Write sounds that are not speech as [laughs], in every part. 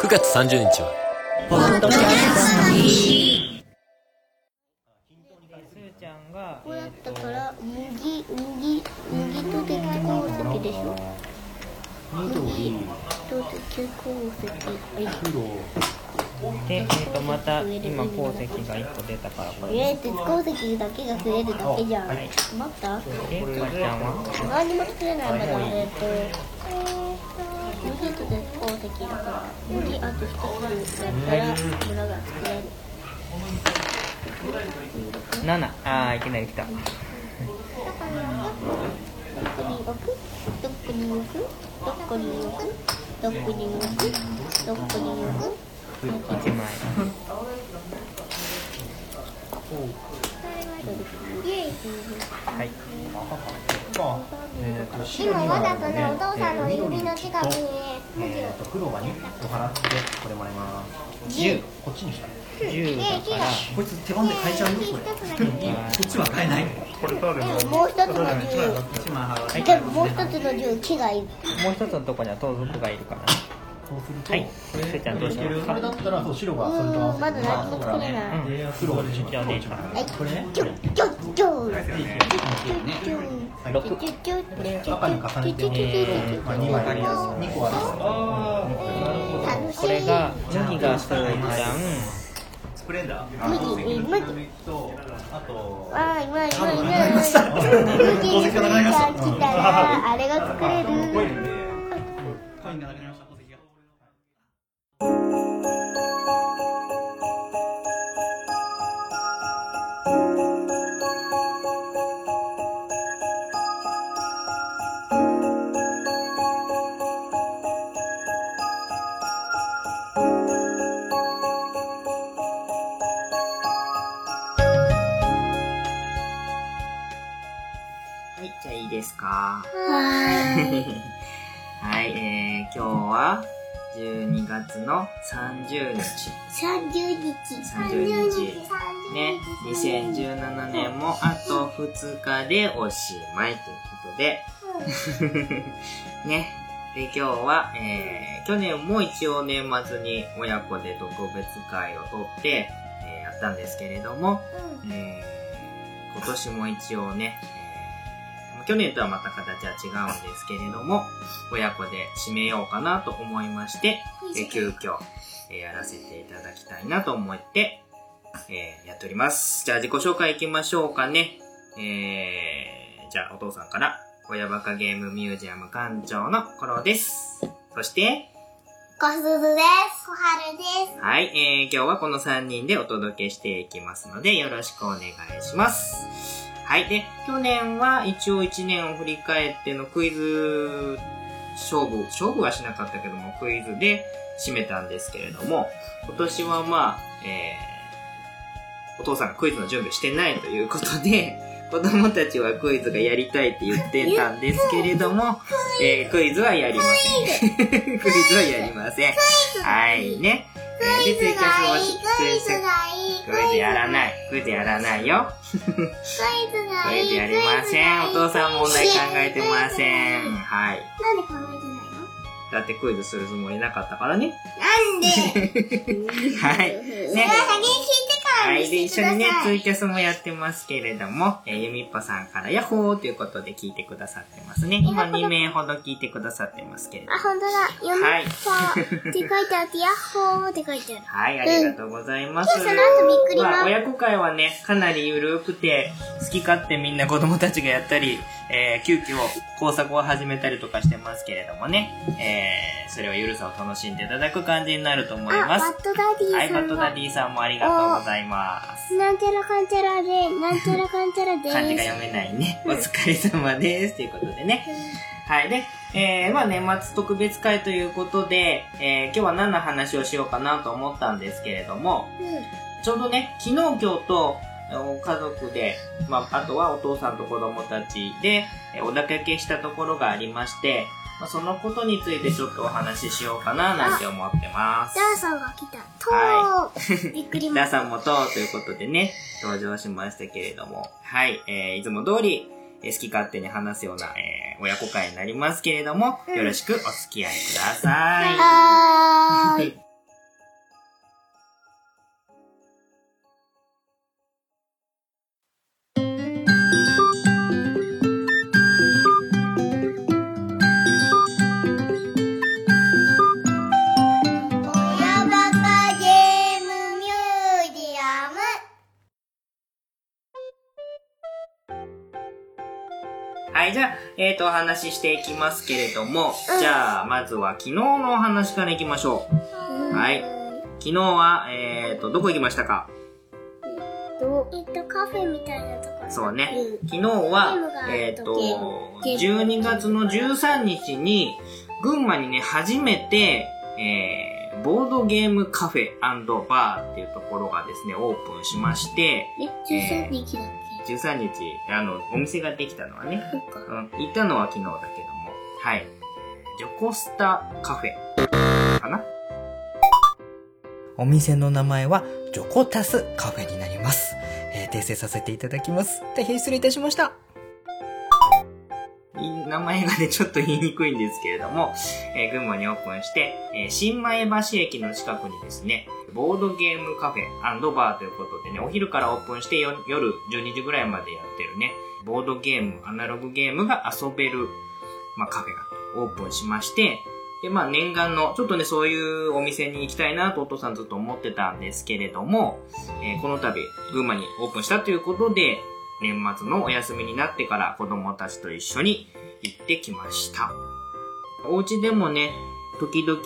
9月30日はポッドキャストの日すーちゃんが、こうやっえーとたから右右右と鉄鉱石でしょ右と鉄鉱石は。いで、えー、とまた今鉱石が1個出たからこれえー、鉄鉱石だけが増えるだけじゃん、はい。待った。で、かっちゃんは何も作れないまだえっ、と。右と鉄鉱石だから右あと一つやったら村が作れる7あーいきなり来た。どこに置くどこに置くどこに置くどこに置くどこに置く1枚はい今わざとねお父さんの指の近くにえー、と黒が2お払ってこれもらいます10こっちにした10だからこいつ手番で変えちゃうよこれこっちは変えないこれ取るでももう一つの銃1万払ってでももう一つの銃木がいるもう一つのとこには盗賊がいるからそうするとはいすーちゃんどうしたのこれだったらそう白がそれと合わせてまだ何も作れない黒が出てきじゃあねはいこれねキュッキュッキュッキュッ6キュッキュッキュッキュッ赤に重ねて、えーまあ、2枚2個ある楽しいこれが麦がすーちゃんスプレンダ麦麦とあとわーいわーいわーいわーい麦麦が来たらあれが作れる2日でおしまいということで。[laughs] ね。で、今日は、えー、去年も一応年末に親子で特別会をとって、えーやったんですけれども、えー今年も一応ね、えー去年とはまた形は違うんですけれども、親子で締めようかなと思いまして、えー急遽、えーやらせていただきたいなと思って、えーやっております。じゃあ自己紹介いきましょうかね。えー、じゃあお父さんから、親バカゲームミュージアム館長のコロです。そして、小鈴です小春ですはい、えー、今日はこの3人でお届けしていきますので、よろしくお願いします。はい、で、去年は一応1年を振り返ってのクイズ勝負、勝負はしなかったけども、クイズで締めたんですけれども、今年はまあ、えー、お父さんがクイズの準備してないということで、子供たちはクイズがやりたいって言ってたんですけれども、えー、クイズはやりません。クイズはやりません。はい、ね。えーで、ツイキャスをし、ツイキャスいいクイズやらない。クイズやらないよ。クイズがクイズやりません。お父さん問題考えてません。はい。なんで考えてないの？だってクイズするつもりなかったからね。なんで？[laughs] [laughs] はい。ね。はい。で、一緒にね、ツイキャスもやってますけれども、えーゆみっぽさんからヤッホーということで聞いてくださってますね。今2名ほど聞いてくださってますけれどもあ、。ほんとだ。読みはいパって書いてあって、ヤッホーって書いてある。はい、ありがとうございます。うんその後びっくりマンまあ、親子会はね、かなりゆるくて、好き勝手みんな子供たちがやったり、えー、急遽工作を始めたりとかしてますけれどもね、えー、それをゆるさを楽しんでいただく感じになると思います。ッドダディさんが。はい、バッドダディさんもありがとうございます。なんちゃらかんちゃらで、なんちゃらかんちゃらで漢字が読めないね。お疲れ様です。ということでね。はい。で、えー、まあ年末特別会ということで、えー、今日は何の話をしようかなと思ったんですけれども、ちょうどね、昨日今日と、お家族で、まあ、あとはお父さんと子供たちで、えお出かけしたところがありまして、まあ、そのことについてちょっとお話ししようかななんて思ってます。ダーさんが来た。とはー。びっくりマ皆ン。[laughs] さんもと、ということでね、登場しましたけれども、はい、えー、いつも通り、えー好き勝手に話すような、えー、親子会になりますけれども、よろしくお付き合いください。ゃあ、えっ、と、お話ししていきますけれども、じゃあ、まずは昨日のお話からいきましょう。はい。昨日は、えっ、と、どこ行きましたか？とえっとカフェみたいなところ。そうね。うん。昨日はえっ、ームゲーム、12月の13日に、群馬にね、初めて、えー、ボードゲームカフェバーっていうところがですね、オープンしまして、え13日だっ13日、あの、お店ができたのはね、うん、行ったのは昨日だけども、はい。ジョコスタカフェ、かな？お店の名前は、ジョコタスカフェになります。えー訂正させていただきます。大変失礼いたしました。名前がね、ちょっと言いにくいんですけれども、えー群馬にオープンして、えー新前橋駅の近くにですね、ボードゲームカフェバーということでね、お昼からオープンして夜12時ぐらいまでやってるね、ボードゲーム、アナログゲームが遊べる、まあ、カフェがオープンしまして、で、まあ念願の、ちょっとね、そういうお店に行きたいなとお父さんずっと思ってたんですけれども、えーこの度、群馬にオープンしたということで、年末のお休みになってから子供たちと一緒に行ってきました。お家でもね、時々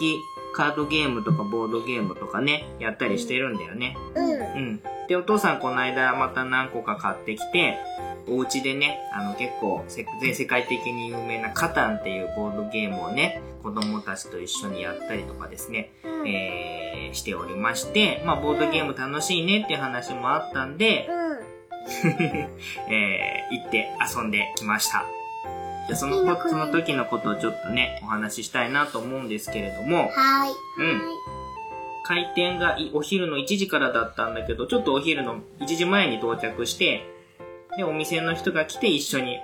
カードゲームとかボードゲームとかね、やったりしてるんだよね。うんうん。で、お父さんこの間また何個か買ってきて、お家でね、あの結構せ全世界的に有名なカタンっていうボードゲームをね、子供たちと一緒にやったりとかですね、えー、しておりまして、まあボードゲーム楽しいねっていう話もあったんで、[laughs] えー、行って遊んできました。でそのこ、その時のことをちょっとね、お話ししたいなと思うんですけれども、はいうん開店がいお昼の1時からだったんだけど、ちょっとお昼の1時前に到着して、で、お店の人が来て一緒に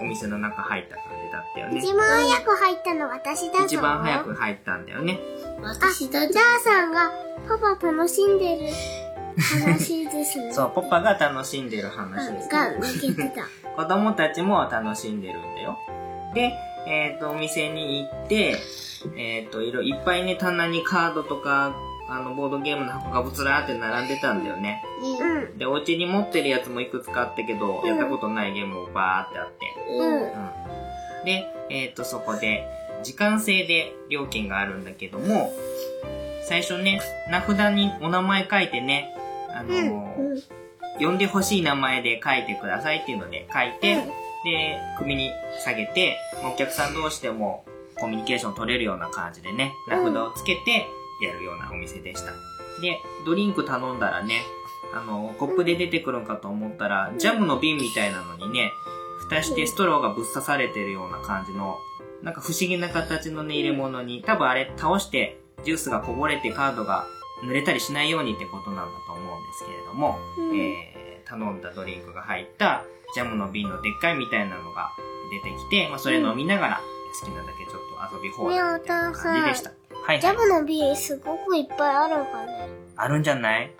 お店の中入った感じだったよね。一番早く入ったの私だぞ一番早く入ったんだよね。私だじゃあさんがパパ楽しんでる話ですねそう、ポパが楽しんでる話です、がね。抜けてた [laughs] 子供たちも楽しんでるんだよ。で、えっ、と、お店に行って、えっ、と、いろ、いっぱいね、棚にカードとか、あの、ボードゲームの箱がぶつらーって並んでたんだよね。うんで、お家に持ってるやつもいくつかあったけど、やったことないゲームもバーってあって。うんうん。で、えっ、と、そこで、時間制で料金があるんだけども、最初ね、名札にお名前書いてね、あのー呼んでほしい名前で書いてくださいっていうので書いて、で、首に下げて、お客さん同士でもコミュニケーション取れるような感じでね、名札をつけてやるようなお店でした。で、ドリンク頼んだらね、あの、コップで出てくるんかと思ったら、ジャムの瓶みたいなのにね、蓋してストローがぶっ刺されてるような感じの、なんか不思議な形のね、入れ物に、多分あれ倒して、ジュースがこぼれてカードが濡れたりしないようにってことなんだと思うんですけれども、うんえー頼んだドリンクが入ったジャムの瓶のでっかいみたいなのが出てきて、まあ、それ飲みながら好きなだけちょっと遊び放題みたいな感じでした。はいはい。ジャムの瓶すごくいっぱいあるかねあるんじゃない？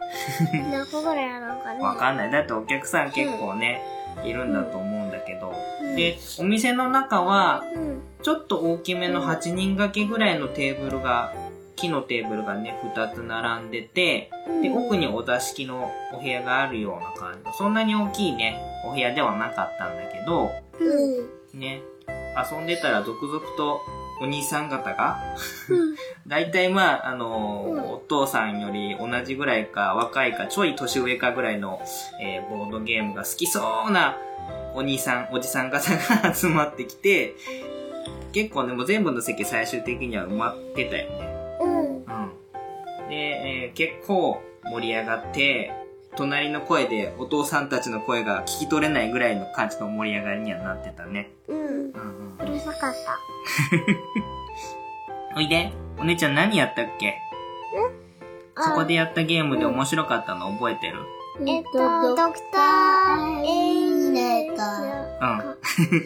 何個ぐらいあるのかねわかんない。だってお客さん結構ね、いるんだと思うんだけど。うんで、お店の中は、うんちょっと大きめの8人掛けぐらいのテーブルが、木のテーブルがね、2つ並んでて、で、奥にお座敷のお部屋があるような感じの、そんなに大きいね、お部屋ではなかったんだけど、うん。ね、遊んでたら続々とお兄さん方が、うん。[laughs] 大体まあ、あのーうん。お父さんより同じぐらいか若いかちょい年上かぐらいの、えーボードゲームが好きそうなお兄さん、おじさん方が [laughs] 集まってきて、結構ね、もう全部の席最終的には埋まってたよね。で、えー結構盛り上がって、隣の声でお父さんたちの声が聞き取れないぐらいの感じの盛り上がりにはなってたね。うん。うんうん。うるさかった。[laughs] おいで、お姉ちゃん何やったっけ？そこでやったゲームで面白かったの覚えてる？えっとドクターエイレカうん。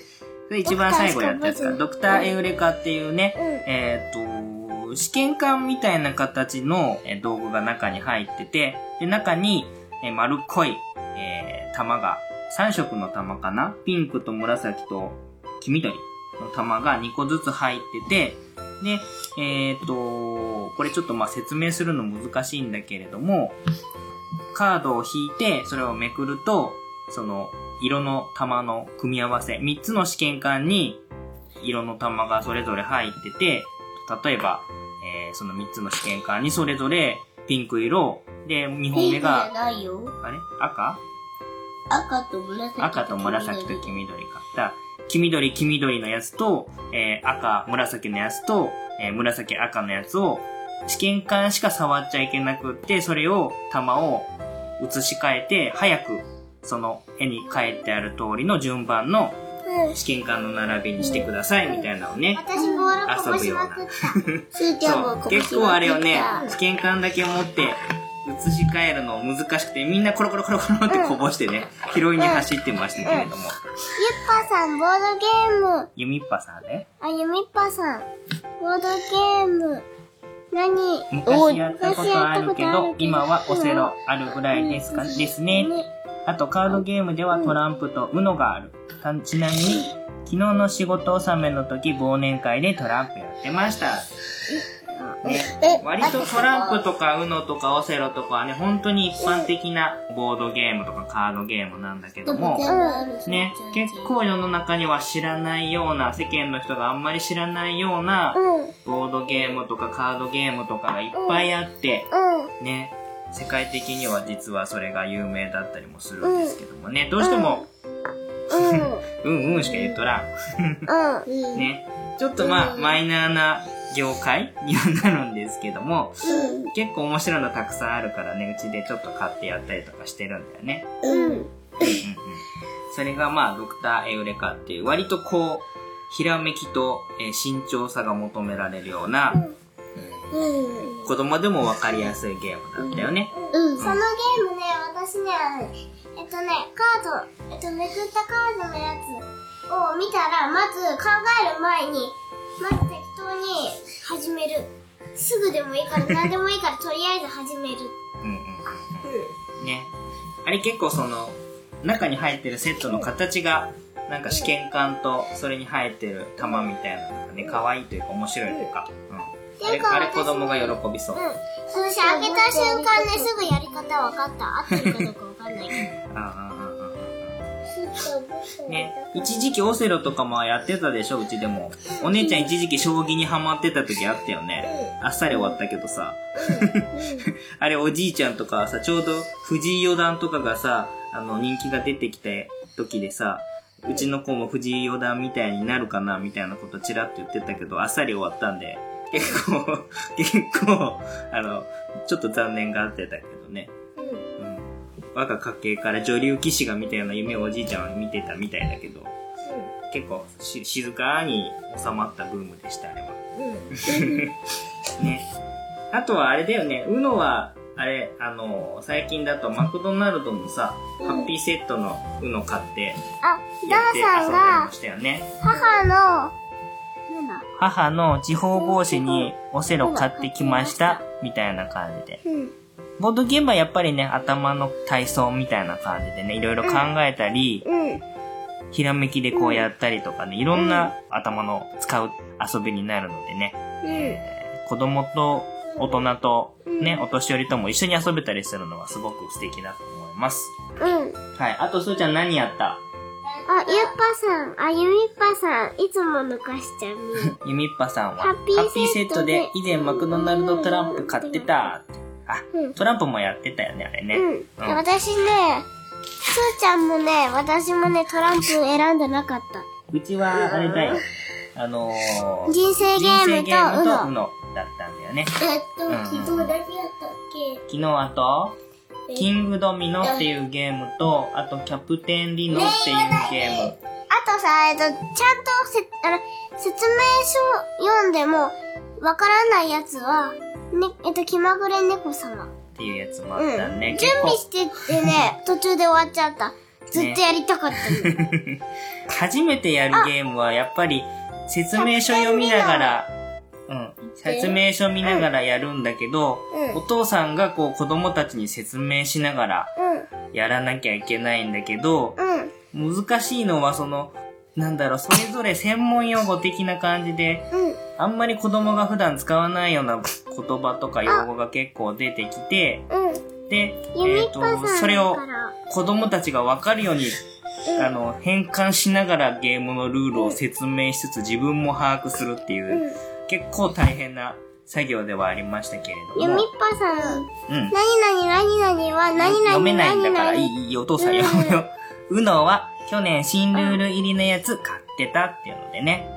[laughs] それ一番最後やったやつか。ドクターエウレカっていうね、えーっと、試験管みたいな形のえー道具が中に入ってて、で、中に、えー丸っこい、えー玉が、3色の玉かな？ピンクと紫と黄緑の玉が2個ずつ入ってて、で、えーっと、これちょっとまあ説明するの難しいんだけれども、カードを引いて、それをめくると、その、色の玉の組み合わせ、3つの試験管に色の玉がそれぞれ入ってて、例えば、えーその3つの試験管にそれぞれピンク色、で、2本目が。あれ？赤？赤と紫赤と紫と黄緑か。だ黄緑、黄緑のやつと、えー赤、紫のやつと、えー紫、赤のやつを、試験管しか触っちゃいけなくって、それを、玉を移し替えて、早く、その絵に書いてある通りの順番のうん。試験管の並びにしてください、みたいなのをね。私ボールこぼしまくった。すーちゃんそう、もこぼしまくった。結構あれをね、試験管だけ持って、移し替えるの難しくて、みんなコロコロコロコロってこぼしてね、拾いに走ってましたけれども。ゆっぱさん、ボードゲーム。ゆみっぱさんね。あ、ゆみっぱさん。ボードゲーム。何？昔やったことあるけど、今はオセロあるぐらいですか、ですね。あとカードゲームではトランプと UNO がある。たちなみに、昨日の仕事納めの時忘年会でトランプやってました。ね、割とトランプとか UNO とかオセロとかはね、本当に一般的なボードゲームとかカードゲームなんだけども、ね、結構世の中には知らないような、世間の人があんまり知らないような、うん。ボードゲームとかカードゲームとかがいっぱいあって、うん。ね、世界的には実はそれが有名だったりもするんですけどもね、どうしても、うんうんしか言っとらん。うん。ね、ちょっとまあ、マイナーな業界にはなるんですけども、結構面白いのたくさんあるからね、うちでちょっと買ってやったりとかしてるんだよね。うん。うんうんうんそれがまあ、ドクターエウレカっていう、割とこう、ひらめきと、えー慎重さが求められるような、うん。子供でもわかりやすいゲームだったよね。うん。そのゲームね、私ね、えっとね、カード、えっと、めくったカードのやつを見たら、まず考える前に、まず適当に始める。すぐでもいいから、何でもいいから、とりあえず始める。うんうんうんうん。ね。あれ結構その、中に入ってるセットの形が、なんか試験管と、それに入ってる玉みたいなのがね、可愛いというか面白いというか、うん。あれ、あれ子供が喜びそう。うん。私、開けた瞬間ね、すぐやり方分かった。合ってるかどうか分かんない [laughs] けど。ああああああね、一時期オセロとかもやってたでしょ、うちでも。お姉ちゃん一時期将棋にハマってた時あったよね。あっさり終わったけどさ。[laughs] あれおじいちゃんとかはさ、ちょうど藤井四段とかがさ、あの人気が出てきた時でさ、うちの子も藤井四段みたいになるかな、みたいなことちらっと言ってたけど、あっさり終わったんで、結構、結構、あの、ちょっと残念があってたけどね。うん。我が家系から女流騎士が見たような夢をおじいちゃんは見てたみたいだけど、結構し静かに収まったブームでした、あれは。ね。あとはあれだよね、うのは、あれ、あの、最近だとマクドナルドのさ、ハッピーセットのうの買って、あ、やって遊ダーさん。がもしたよね。母の、母の地方帽子にオセロ買ってきました、みたいな感じで。うん。ボードゲームはやっぱりね、頭の体操みたいな感じでね、いろいろ考えたり、うん。ひらめきでこうやったりとかね、いろんな頭の使う遊びになるのでね、えー子供と大人とね、お年寄りとも一緒に遊べたりするのはすごく素敵だと思います。うん。はい。あと、すーちゃん何やった？あ、ゆっぱさん、あ、ゆみっぱさん、いつも抜かしちゃう。[laughs] ゆみっぱさんは、ハッピーセットで以前マクドナルドトランプ買ってた。あうん、トランプもやってたよね、あれね。うん。私ね、すーちゃんもね、私もね、トランプ選んでなかった。うちは、あれだよ。あのー、人生ゲームとうのだったんだよね。えっと、うん昨日だけやったっ昨日あと、けキングドミノっていうゲームと、あとキャプテンリノっていうゲーム。あとさ、えっと、ちゃんとせ、あの、説明書読んでも、わからないやつは、ね、えっと、気まぐれ猫様。っていうやつもあうん。ったね。準備しててね、[laughs] 途中で終わっちゃった。ずっとやりたかったの。[laughs] 初めてやるゲームはやっぱり説明書読みながら、うん、説明書見ながらやるんだけど、うんお父さんがこう子供たちに説明しながらうん。やらなきゃいけないんだけど、うん。難しいのはその、なんだろう、それぞれ専門用語的な感じで、うん。あんまり子供が普段使わないような言葉とか用語が結構出てきて、うん。で、えっ、とゆみっぱさん、それを子供たちがわかるようにあの、変換しながらゲームのルールを説明しつつ自分も把握するっていう、結構大変な作業ではありましたけれどもゆみっ。ぱさん、うん。何々何々は何々読めないんだから、いい、いいよ、お父さん読むよ。うのは、去年新ルール入りのやつ買ってたっていうのでね、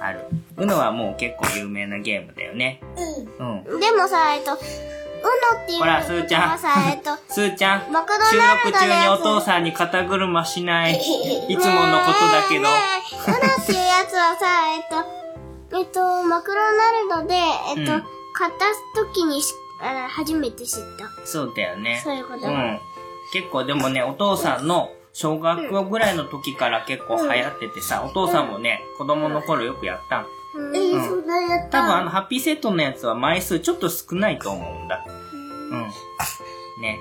ある。うのはもう結構有名なゲームだよね。うん。うん。でもさ、えっと、うのっていうほら、すーちゃんはさ、えっと。[laughs] すーちゃん、収録中にお父さんに肩車しない。いつものことだけど。うのっていうやつはさ、えっと、えっと、マクドナルドで、えっと、うん買った時にしあ初めて知った。そうだよね。そういうことん。結構でもね、お父さんの小学校ぐらいの時から結構流行っててさ、お父さんもね、子供の頃よくやったん。えー、そんなやった？多分あの、ハッピーセットのやつは枚数ちょっと少ないと思うんだ。うん。ね。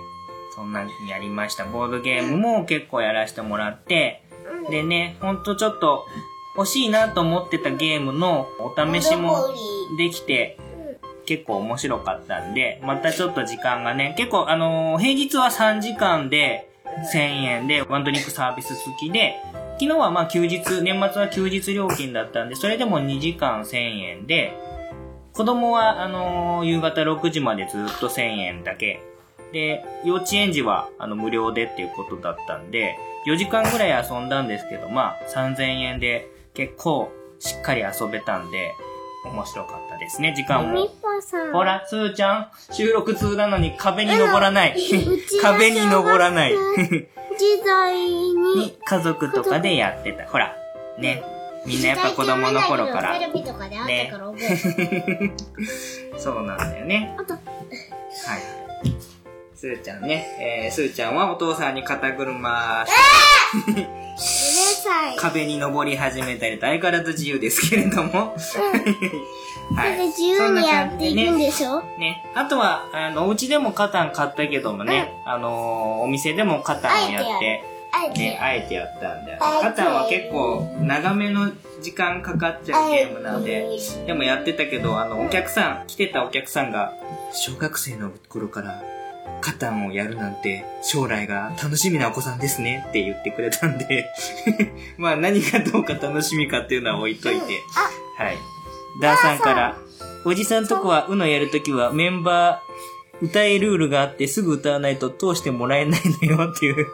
そんなにやりました。ボードゲームも結構やらせてもらって、でね、ほんとちょっと欲しいなと思ってたゲームのお試しもできて、結構面白かったんで、またちょっと時間がね、結構あのー平日は3時間で1000円でワンドリンクサービス付きで、昨日はまあ休日、年末は休日料金だったんで、それでも2時間1000円で、子供はあのー夕方6時までずっと1000円だけ。で、幼稚園児はあの無料でっていうことだったんで、4時間ぐらい遊んだんですけど、まあ3000円で結構しっかり遊べたんで、面白かったですね、時間も。ほら、すーちゃん、収録中なのに壁に登らない。壁に登らない。時代にに、家族とかでやってた。ほら、ね。みんなやっぱ子供の頃からテ。レビとかであったから覚えてる。そうなんだよね。あと、はい。すーちゃんね。えー、すーちゃんはお父さんに肩車しうるさい。壁に登り始めたりと相変わらず自由ですけれども。[laughs] はい。それで自由にやっていくんでしょ？ね。あとは、あの、お家でもカタン買ったけどもね、あのーお店でもカタンをやって、あえてね、あえてやったんだカタンは結構長めの時間かかっちゃうゲームなんで、でもやってたけど、あの、お客さん、来てたお客さんが、小学生の頃から、カタンをやるなんて、将来が楽しみなお子さんですねって言ってくれたんで、[laughs] まあ何がどうか楽しみかっていうのは置いといて、はい。ダーさんから、おじさんとこは、うのやるときはメンバー、歌えルールがあってすぐ歌わないと通してもらえないのよっていう。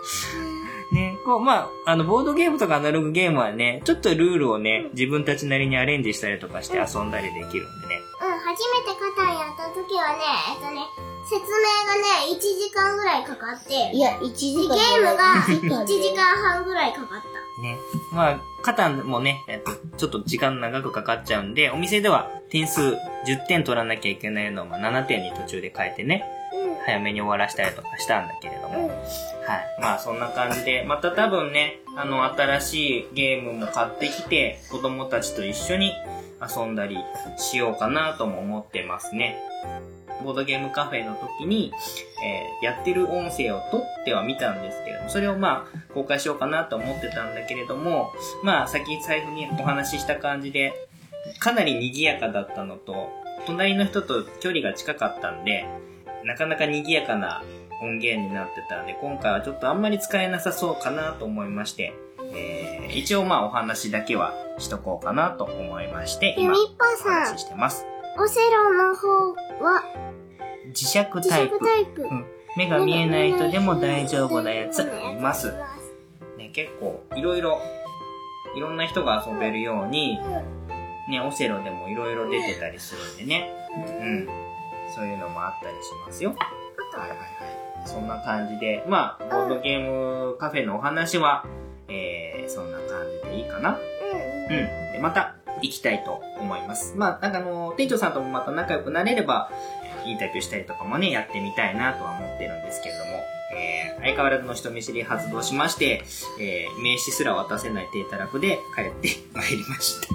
ね、こう、まあ、あの、ボードゲームとかアナログゲームはね、ちょっとルールをね、自分たちなりにアレンジしたりとかして遊んだりできるんでね。うん、初めてカタンやった時はね、えっとね、説明がね、1時間ぐらいかかって、いや、1時でゲームが1時間半ぐらいかかった。ね。まあ、カタンもね、えっと、ちょっと時間長くかかっちゃうんで、お店では点数10点取らなきゃいけないのをまあ7点に途中で変えてね、早めに終わらしたりとかしたんだけれども、はい。まあそんな感じで、また多分ね、あの、新しいゲームも買ってきて、子供たちと一緒に遊んだりしようかなとも思ってますね。ボードゲームカフェの時に、えーやってる音声を撮っては見たんですけれども、それをまあ、公開しようかなと思ってたんだけれども、まあ、先財布にお話しした感じで、かなり賑やかだったのと、隣の人と距離が近かったんで、なかなか賑やかな音源になってたんで、今回はちょっとあんまり使えなさそうかなと思いまして、えー一応まあお話だけはしとこうかなと思いまして、今、お話ししてます。オセロの方は？磁石磁タイプ。イプ。うん。目が見えない人でも大丈夫なやつあります。ね、結構、いろいろ、いろんな人が遊べるように、ね、オセロでもいろいろ出てたりするんでね。うん。そういうのもあったりしますよ。はいはいはい。そんな感じで、まあ、ボードゲームカフェのお話は、えー、そんな感じでいいかな？うん。で、また行きたいと思います。まあ、なんかあの、店長さんともまた仲良くなれれば、インタビューしたりとかもね、やってみたいなとは思ってるんですけれども、えー、相変わらずの人見知り発動しまして、えー、名刺すら渡せない低たらくで帰ってまいりました。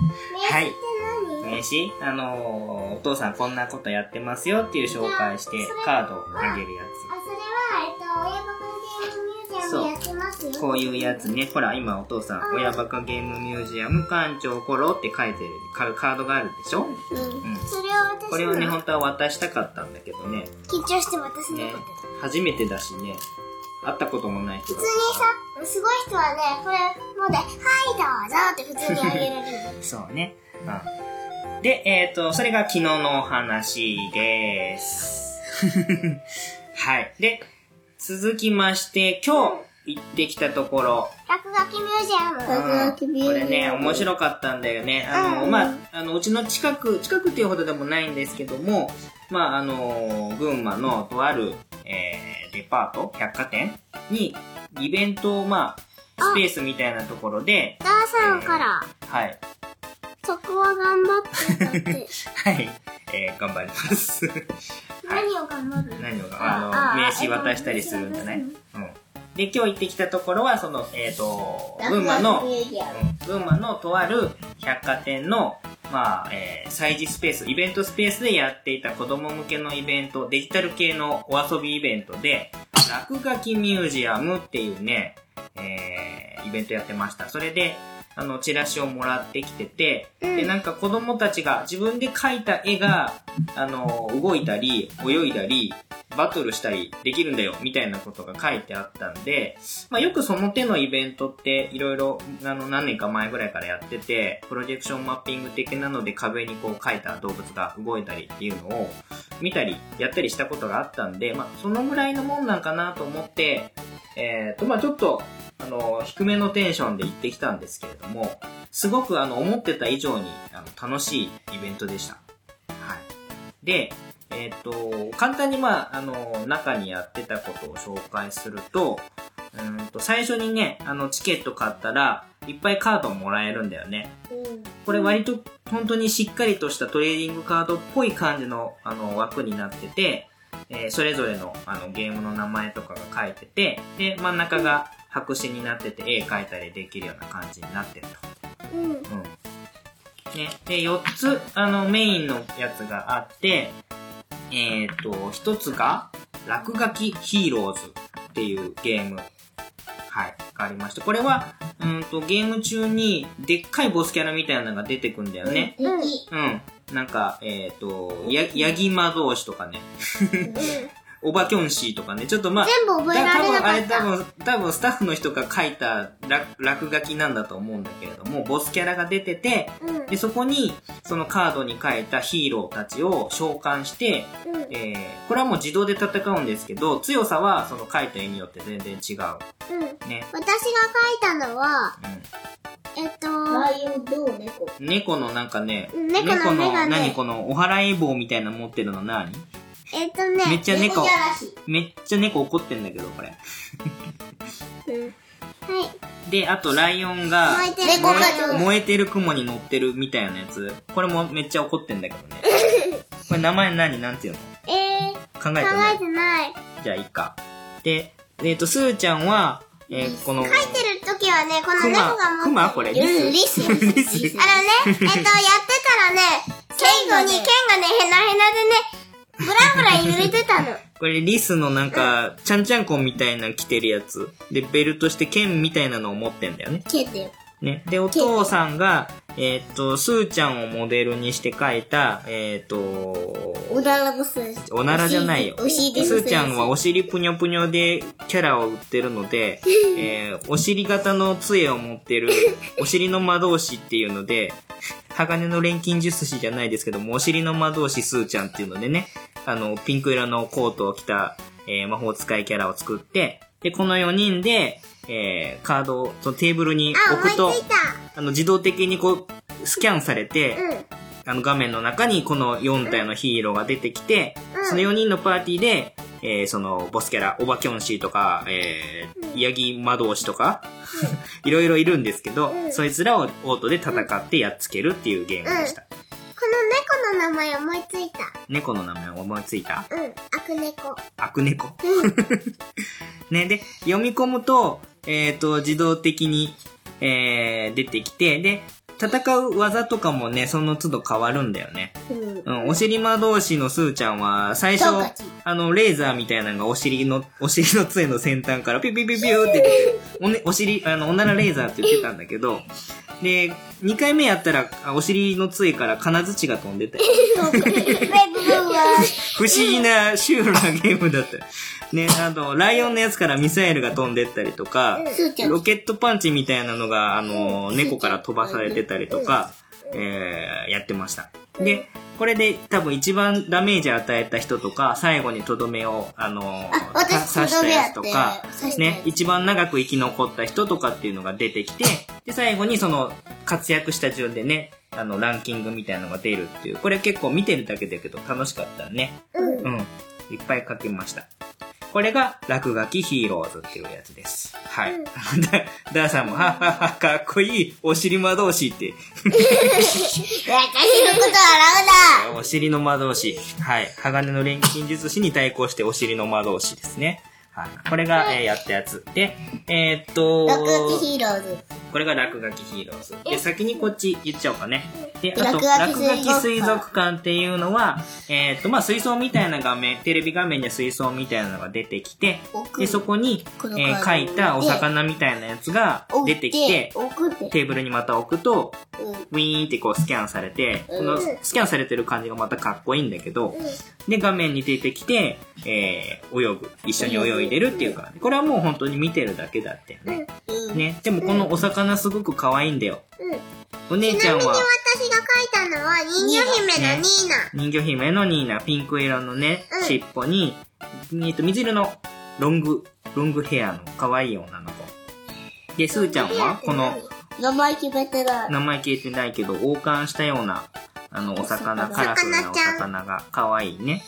はい。名刺？あのーお父さんこんなことやってますよっていう紹介して、カードをあげるやあ、こういうやつね。ほら、今お父さん、親バカゲームミュージアム館長コロって書いてるカカードがあるでしょ？うん。うん。それを私これをね、の本当は渡したかったんだけどね。緊張して渡せなねかっ、初めてだしね、会ったこともない人が普通にさ、すごい人はね、これ持って、はい、どうぞって普通にあげられる。[laughs] そうね。うん。で、えっ、と、それが昨日のお話です。[laughs] はい。で、続きまして、今日行ってきたところ、落書きミュージアム。うんこれね、面白かったんだよね。あの、うんまあ、あの、うちの近く、近くっていうほどでもないんですけども、まあ、あの、群馬のとある、えー、デパート、百貨店に、イベントを、まあ、スペースみたいなところで、ダーさんから、はい。そこは頑張ってだって。[laughs] はい。えー、頑張ります。何を頑張る？何をか、ああの、あ名刺渡したりするんじゃない？うん。で、今日行ってきたところは、その、えっ、と、群馬の、うん群馬のとある百貨店の、まあ、えー、催事スペース、イベントスペースでやっていた子供向けのイベント、デジタル系のお遊びイベントで、落書きミュージアムっていうね、えー、イベントやってました。それで、あの、チラシをもらってきてて、で、なんか子供たちが自分で描いた絵が、あの、動いたり、泳いだり、バトルしたりできるんだよ、みたいなことが書いてあったんで、まあ、よくその手のイベントって、いろいろ、あの、何年か前ぐらいからやってて、プロジェクションマッピング的なので壁にこう描いた動物が動いたりっていうのを見たり、やったりしたことがあったんで、まあ、そのぐらいのもんなんかなと思って、えっ、と、まあ、ちょっと、あの、低めのテンションで行ってきたんですけれども、すごくあの、思ってた以上にあの楽しいイベントでした。はい。で、えっ、と、簡単にまあ、あの、中にやってたことを紹介すると、うーんと、最初にね、あの、チケット買ったら、いっぱいカードもらえるんだよね。これ割と本当にしっかりとしたトレーディングカードっぽい感じのあの枠になってて、えーそれぞれのあのゲームの名前とかが書いてて、で、真ん中が白紙になってて絵描いたりできるような感じになってると。うん。うん。ね、で、4つ、あの、メインのやつがあって、えっ、と、1つが、落書きヒーローズっていうゲーム。はい、がありまして。これは、うんと、ゲーム中に、でっかいボスキャラみたいなのが出てくんだよね。うん。うん。なんか、えっ、と、や、ヤギ魔導士とかね。おばきょんしーとかね。ちょっとまあ、全部覚えられなかだった。多分あれ多分、多分スタッフの人が書いた落落書きなんだと思うんだけれども、ボスキャラが出てて、うん。で、そこに、そのカードに書いたヒーローたちを召喚して、うん。えー、これはもう自動で戦うんですけど、強さはその書いた絵によって全然違う。うん。ね。私が書いたのは、うえっと、ライオンと猫。ん。猫のなんかね、うん猫の目がね何このお祓い棒みたいなの持ってるの何？えっとね、めっちゃ猫。めっちゃ猫怒ってんだけど、これ。はい。で、あとライオンが、燃えてる雲に乗ってるみたいなやつ。これもめっちゃ怒ってんだけどね。[laughs] これ名前何？なんていうの？えー、考えて考ない？えてない。じゃあいいか。で、えっ、と、すーちゃんは、えーこの、書いてる時はね、この猫が持ってる。、クマこれ？リス、リス。リスあのね、えっと、やってたらね、剣がね、剣がね、へなへなでね、ブラブラ揺れてたの。これリスのなんか、ちゃんちゃんこみたいなの着てるやつ。で、ベルトして剣みたいなのを持ってんだよね。ケだよ。ね。で、お父さんが、えっ、と、すーちゃんをモデルにして描いた、えっ、と、おならのす。おならじゃないよ。すーちゃんはお尻ぷにょぷにょでキャラを売ってるので、[laughs] えー、お尻型の杖を持ってる、[laughs] お尻の魔導士っていうので、鋼の錬金術師じゃないですけども、お尻の魔導士すーちゃんっていうのでね、あの、ピンク色のコートを着た、えー魔法使いキャラを作って、で、この4人で、えー、カードをそのテーブルにあ、置くと。あの、自動的にこう、スキャンされて、うん。あの画面の中にこの4体のヒーローが出てきて、うんその4人のパーティーで、えーそのボスキャラ、オバキョンシーとか、えー、ヤギ魔導士とか、[laughs] いろいろいるんですけど、うんそいつらをオートで戦ってやっつけるっていうゲームでした。この猫の名前思いついた。猫の名前思いついた？うん。悪猫。悪猫。[laughs] ね、で、読み込むと、えっ、と、自動的に、えー出てきて、で、戦う技とかもね、その都度変わるんだよね。うん。うん、お尻魔導士のスーちゃんは、最初あの、レーザーみたいなのがお尻の、[laughs] お尻の杖の先端からピュピュピュピュって出て、お,、ね、お尻、あの、おならレーザーって言ってたんだけど、で、2回目やったら、あお尻の杖から金槌が飛んでたよ。[laughs] 不思議なシュールなゲームだった。ね、あと、ライオンのやつからミサイルが飛んでったりとか。ロケットパンチみたいなのが、あの、猫から飛ばされてたりとか、えー、やってました。で、これで多分一番ダメージ与えた人とか、最後にとどめを、あの、刺したやつとかねつ、一番長く生き残った人とかっていうのが出てきて、で、最後にその、活躍した順でね、あの、ランキングみたいなのが出るっていう、これ結構見てるだけだけど楽しかったね。うん。いっぱい書けました。これが、落書きヒーローズっていうやつです。はい。だ、[laughs] ダーさんも、はっはっは、かっこいい、お尻魔導士って、私のこと洗うお尻の魔導士。はい。鋼の錬金術師に対抗してお尻の魔導士ですね。はい。これが、えーやったやつ。で、えーっとな。落書きヒーローズ。これが落書きヒーローズ。で、先にこっち言っちゃおうかね。で、あと、落落書書き水族館っていうのは、えーっと、まあ、水槽みたいな画面、テレビ画面に水槽みたいなのが出てきて、奥で、そこに、えー描いたお魚みたいなやつが出てきて。テーブルにまた置くと、うんウィーンってこうスキャンされて、このスキャンされてる感じがまたかっこいいんだけど、で、画面に出てきて、えー、泳ぐ。一緒に泳いでるっていう感じ。これはもう本当に見てるだけだってね。うん。ね。でもこのお魚すごく可愛いんだよ。お姉ちゃんは、私が書いたのは人魚姫のニーナ。人魚姫のニーナ、ピンク色のね、うん尻尾に、えっと、水色のロング、ロングヘアの可愛い女の子。で、スーちゃんは、この、名前決めてない。名前消えてないけど、王冠したような、あの、お魚、カラフルなお魚が可愛いね。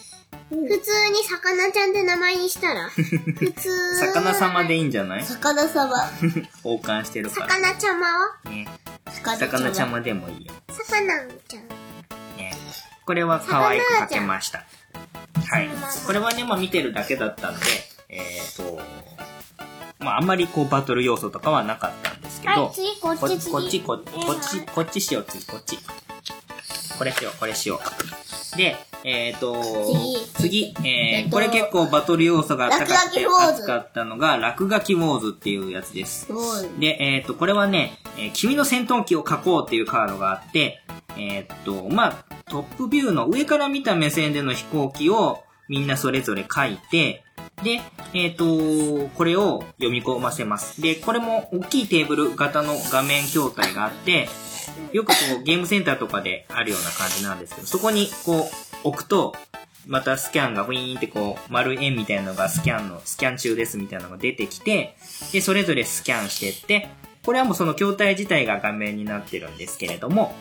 普通に魚ちゃんって名前にしたら。[laughs] 普通。魚様でいいんじゃない？魚様。[laughs] 王冠してるから。魚ちゃまは？ね。魚魚ちゃまでもいいよ。魚ちゃん。ね。これは可愛く描けました。はい。これはね、まあ見てるだけだったんで、えっ、と、まああんまりこうバトル要素とかはなかったんですけど、はい、次、こっこち、次。こっち、こっち、こっち、こっちしよう、次、こっち。これしよう、これしよう。で、えっ、と、次、えー、えっとこれ結構バトル要素が高くて熱かったのが、落書きウォーズっていうやつです。で、えっ、と、これはね、えー君の戦闘機を描こうっていうカードがあって、えっ、と、まあ、トップビューの上から見た目線での飛行機をみんなそれぞれ描いて、で、えっ、と、これを読み込ませます。で、これも大きいテーブル型の画面筐体があって、よくこうゲームセンターとかであるような感じなんですけど、そこにこう置くと、またスキャンがウィーンってこう丸円みたいなのがスキャンの、スキャン中ですみたいなのが出てきて、で、それぞれスキャンしてって、これはもうその筐体自体が画面になってるんですけれども、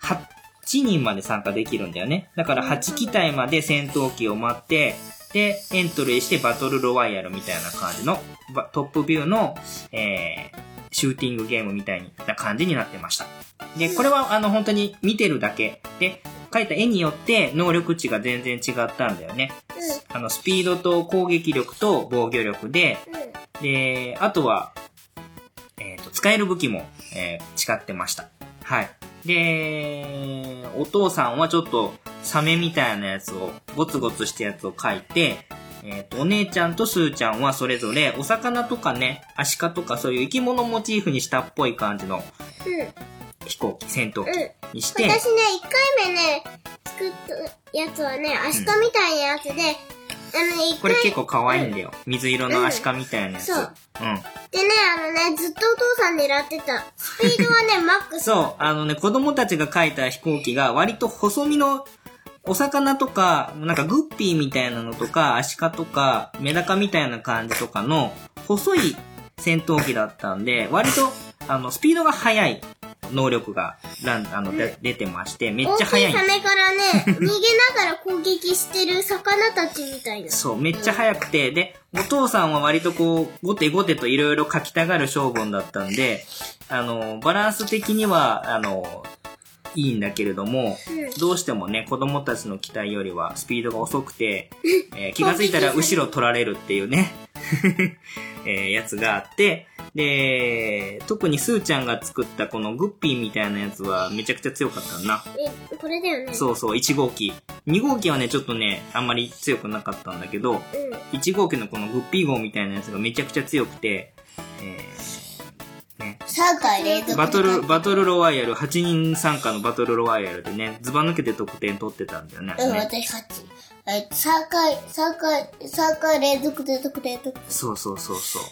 8人まで参加できるんだよね。だから8機体まで戦闘機を待って、で、エントリーしてバトルロワイヤルみたいな感じの、トップビューの、えー、シューティングゲームみたいな感じになってました。で、これはあの本当に見てるだけ。で、描いた絵によって能力値が全然違ったんだよね。あの、スピードと攻撃力と防御力で、で、あとは、えっ、と、使える武器も、えー違ってました。はい。で、お父さんはちょっとサメみたいなやつを、ゴツゴツしたやつを描いて、えっ、と、お姉ちゃんとスーちゃんはそれぞれお魚とかね、アシカとかそういう生き物モチーフにしたっぽい感じのうん。飛行機、戦闘うん。機にして、私ね、一回目ね、作ったやつはね、アシカみたいなやつで、あのね、一回、これ結構可愛いんだよ。水色のアシカみたいなやつ。そううん。でね、あのね、ずっとお父さん狙ってた。スピードはね、[laughs] マックス。そう、あのね、子供たちが描いた飛行機が割と細身のお魚とか、なんかグッピーみたいなのとか、アシカとか、メダカみたいな感じとかの細い戦闘機だったんで、割と、あの、スピードが速い能力が、ランあの、で出てまして、めっちゃ速い大きいサメからね、逃げながら攻撃してる魚たちみたいな。そう、めっちゃ速くて、で、お父さんは割とこう、ゴテゴテといろいろ書きたがる性分だったんで、あの、バランス的には、あの、いいんだけれども、どうしてもね、子供たちの期待よりはスピードが遅くて、えー気がついたら後ろ取られるっていうね、[laughs] えーやつがあって、で、特にスーちゃんが作ったこのグッピーみたいなやつはめちゃくちゃ強かったな。え、これだよね。そうそう、1号機。2号機はね、ちょっとね、あんまり強くなかったんだけど、1号機のこのグッピー号みたいなやつがめちゃくちゃ強くて、えーね、3回連続でバトル、バトルロワイヤル、8人参加のバトルロワイヤルでね、ズバ抜けて得点取ってたんだよね。うん、ね私8。えっと、3回、3回、3回連続連続連続。そうそうそうそう。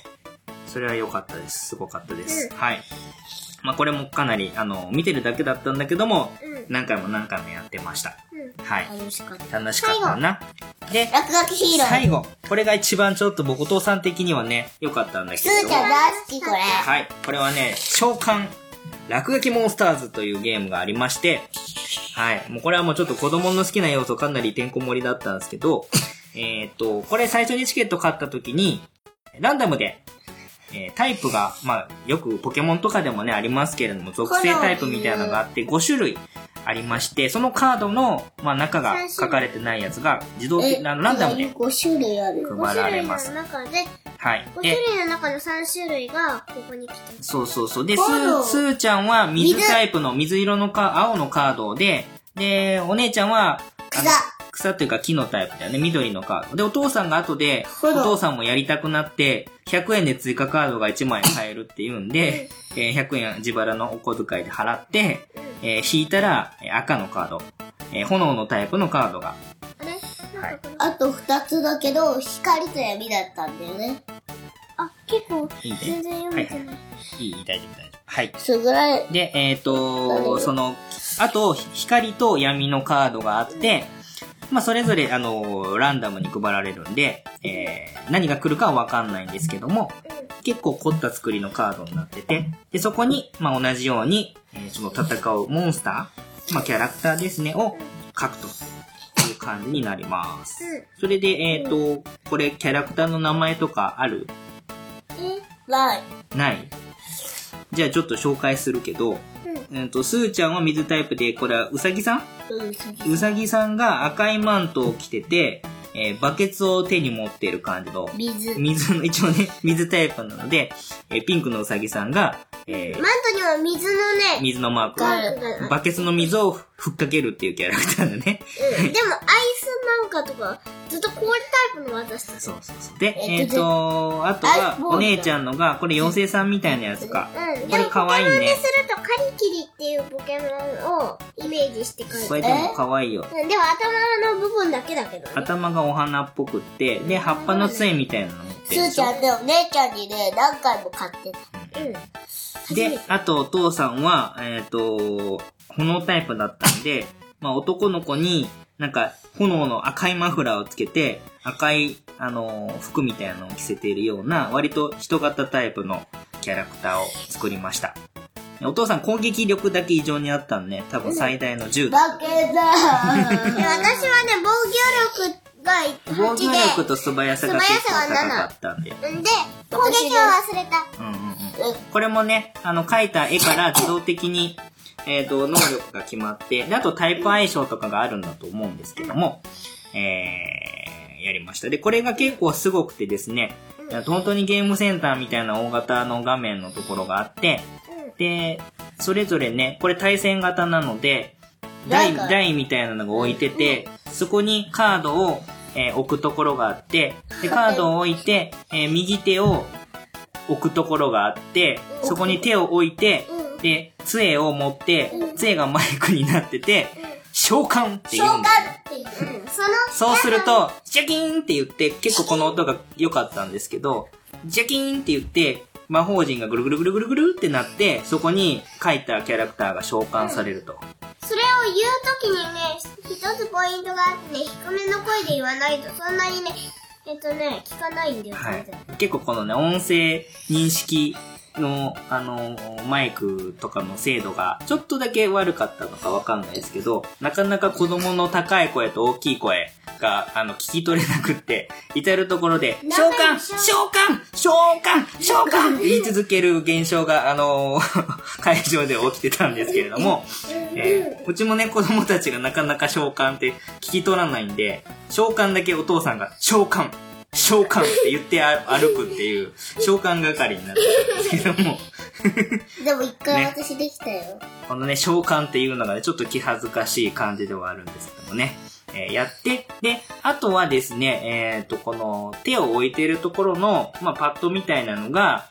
それは良かったです。すごかったです。はい。まあこれもかなり、あの、見てるだけだったんだけども、何回も何回もやってました。はい。楽しかった。楽しかったな。で、落書きヒーロー。最後。これが一番ちょっと僕お父さん的にはね、良かったんだけす。ーちゃん大好きこれ。はい。これはね、召喚落書きモンスターズというゲームがありまして、はい。もうこれはもうちょっと子供の好きな要素かなりてんこ盛りだったんですけど、えーっと、これ最初にチケット買った時に、ランダムで、えータイプが、まあ、よくポケモンとかでもね、ありますけれども、属性タイプみたいなのがあって、5種類ありまして、そのカードの、まあ、中が書かれてないやつが、自動的、あのランダムで5種類ある。5配られます。中で、はい。5で種、類の中の3種類がここに来てる。そうそうそう。で、スカードー、ちゃんは水水タイプの水色のか、青のカードで、で、お姉ちゃんは、草草っていうか木のタイプだよね。緑のカード。で、お父さんが後で、お炎父さんもやりたくなって、100円で追加カードが1枚買えるっていうんで、えー100円自腹のお小遣いで払って、えー引いたら、えー赤のカード、えー炎のタイプのカードが、あれ？なんかこれ、あと2つだけど、光と闇だったんだよね。あ、結構、いいね全然読めてない。いい、大丈夫、大丈夫。はい。すぐらい。で、えっ、と、その、あと、光と闇のカードがあって、まあ、それぞれ、あの、ランダムに配られるんで、えー、何が来るかはわかんないんですけども、結構凝った作りのカードになってて、で、そこに、まあ、同じように、えーその戦うモンスター、まあ、キャラクターですね、を書くという感じになります。それで、えっ、と、これ、キャラクターの名前とかある？ない。ないじゃあちょっと紹介するけど、うんと、スーちゃんは水タイプで、これはウサギさん？うん、そうウサギさんが赤いマントを着てて、えーバケツを手に持っている感じの、水。水の、[laughs] 一応ね、水タイプなので、えーピンクのウサギさんが、えーマントには水のね、水のマークバケツの水をふっかけるっていうキャラクターだね。うん。でも、アイスなんかとか、ずっと氷タイプの技してた。そうそうそう。で、えっ、えっとと、あとはお姉ちゃんのが、これ妖精さんみたいなやつか。うん。これ可愛いねポケモンでするとカリキリっていうポケモンをイメージして書いてる。これでも可愛いよ。うんでも頭の部分だけだけどね。頭がお花っぽくって、で、葉っぱの杖みたいなの持ってるでしょすーちゃんでお姉ちゃんにね、何回も買ってた。うん。で、あとお父さんは、えっ、と、炎タイプだったんで、まあ男の子に、なんか、炎の赤いマフラーをつけて、赤い、あのー服みたいなのを着せているような、割と人型タイプのキャラクターを作りました。お父さん攻撃力だけ異常にあったんで、多分最大の10だ。だけだ [laughs] で私はね、防御力が8防御力で、と素早さが結構高かったんで。うんで、攻撃は忘れた。うんうんうん。これもね、あの、描いた絵から自動的に、えっ、と、能力が決まって、であとタイプ相性とかがあるんだと思うんですけども、えー、やりました。で、これが結構すごくてですね、本当にゲームセンターみたいな大型の画面のところがあって、で、それぞれね、これ対戦型なので、台、台みたいなのが置いてて、そこにカードを、えー置くところがあって、で、カードを置いて、えー右手を置くところがあって、そこに手を置いて、で、杖を持って、杖がマイクになってて、召喚って言うんだよねって言う。うん。その、そうすると、ジャキーンって言って、結構この音が良かったんですけど、ジャキーンって言って、魔法陣がぐるぐるぐるぐるぐるってなって、そこに書いたキャラクターが召喚されると。それを言うときにね、一つポイントがあってね、低めの声で言わないと、そんなにね、えっとね、聞かないんだよ、はい。結構このね、音声認識の、あの、マイクとかの精度がちょっとだけ悪かったのかわかんないですけど、なかなか子供の高い声と大きい声が、あの、聞き取れなくって、至るところで、召喚召喚召喚召喚って言い続ける現象が、あの、[laughs] 会場で起きてたんですけれども、えーうちもね、子供たちがなかなか召喚って聞き取らないんで、召喚だけお父さんが、召喚召喚って言ってあ歩くっていう、召喚係になってるんですけども、でも一回ね。私できたよ。このね、召喚っていうのがね、ちょっと気恥ずかしい感じではあるんですけどもね、えーやって、で、あとはですね、えっ、と、この手を置いているところの、まあ、パッドみたいなのが、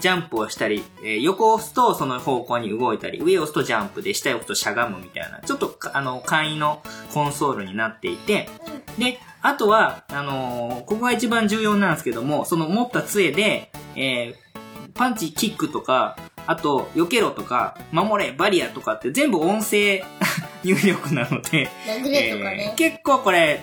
ジャンプをしたり、えー横を押すとその方向に動いたり、上を押すとジャンプで、下を押すとしゃがむみたいな、ちょっとか、あの、簡易のコンソールになっていて、で、あとは、あのーここが一番重要なんですけども、その持った杖で、えーパンチ、キックとか、あと、避けろとか、守れ、バリアとかって全部音声 [laughs] 入力なので、ねえー。結構これ、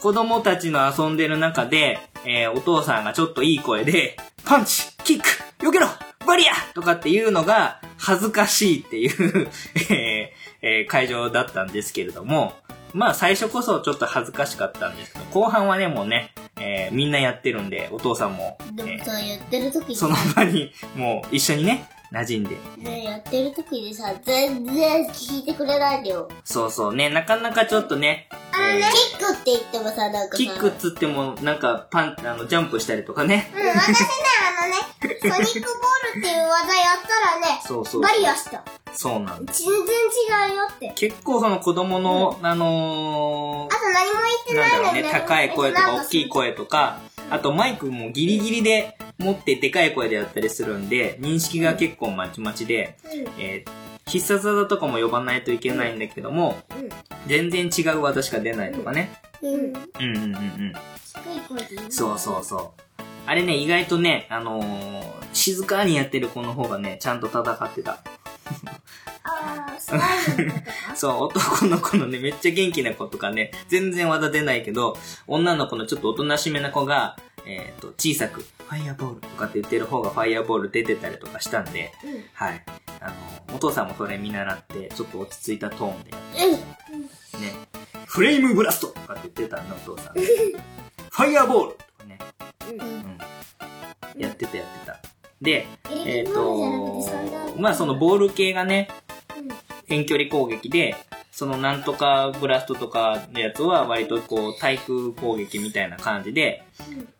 子供たちの遊んでる中で、えーお父さんがちょっといい声で、パンチ、キック、避けろ、バリアとかっていうのが恥ずかしいっていう、えーえー会場だったんですけれども、まあ最初こそちょっと恥ずかしかったんですけど、後半はね、もうね、えーみんなやってるんで、お父さんも、えーでもさ、やってる時に。その場にもう一緒にね、馴染んで、ね、やってる時にさ、全然聞いてくれないんだよ。そうそうね、なかなかちょっとね、キックって言ってもさ、なんかさ、キックっつってもなんかパン、あの、ジャンプしたりとかね、うん、私ね、あのね、ソニックボールっていう技やったらね、そうそうバリアした。そうなんです。全然違うよって。結構その子供の、あのあと何も言ってー、なんだろうね、ないのにね。高い声とか大きい声。声とか、あとマイクもギリギリで持ってでかい声でやったりするんで、認識が結構まちまちで、えー必殺技とかも呼ばないといけないんだけども、全然違う技しか出ないとかね。うん。うんうんうんうん。低い声で言うそうそうそう。あれね、意外とね、あのー静かにやってる子の方がね、ちゃんと戦ってた。そう、男の子のね、めっちゃ元気な子とかね、全然技出ないけど、女の子のちょっとおとなしめな子が、えっ、と、小さく、ファイヤーボールとかって言ってる方がファイヤーボール出てたりとかしたんで、はい。あの、お父さんもそれ見習って、ちょっと落ち着いたトーンでやって、ね、フレームブラストとかって言ってたんだ、お父さん。ファイヤーボールとかね、うん。やってたやってた。で、えっ、と、まあそのボール系がね、遠距離攻撃で、そのなんとかブラストとかのやつは割とこう対空攻撃みたいな感じで、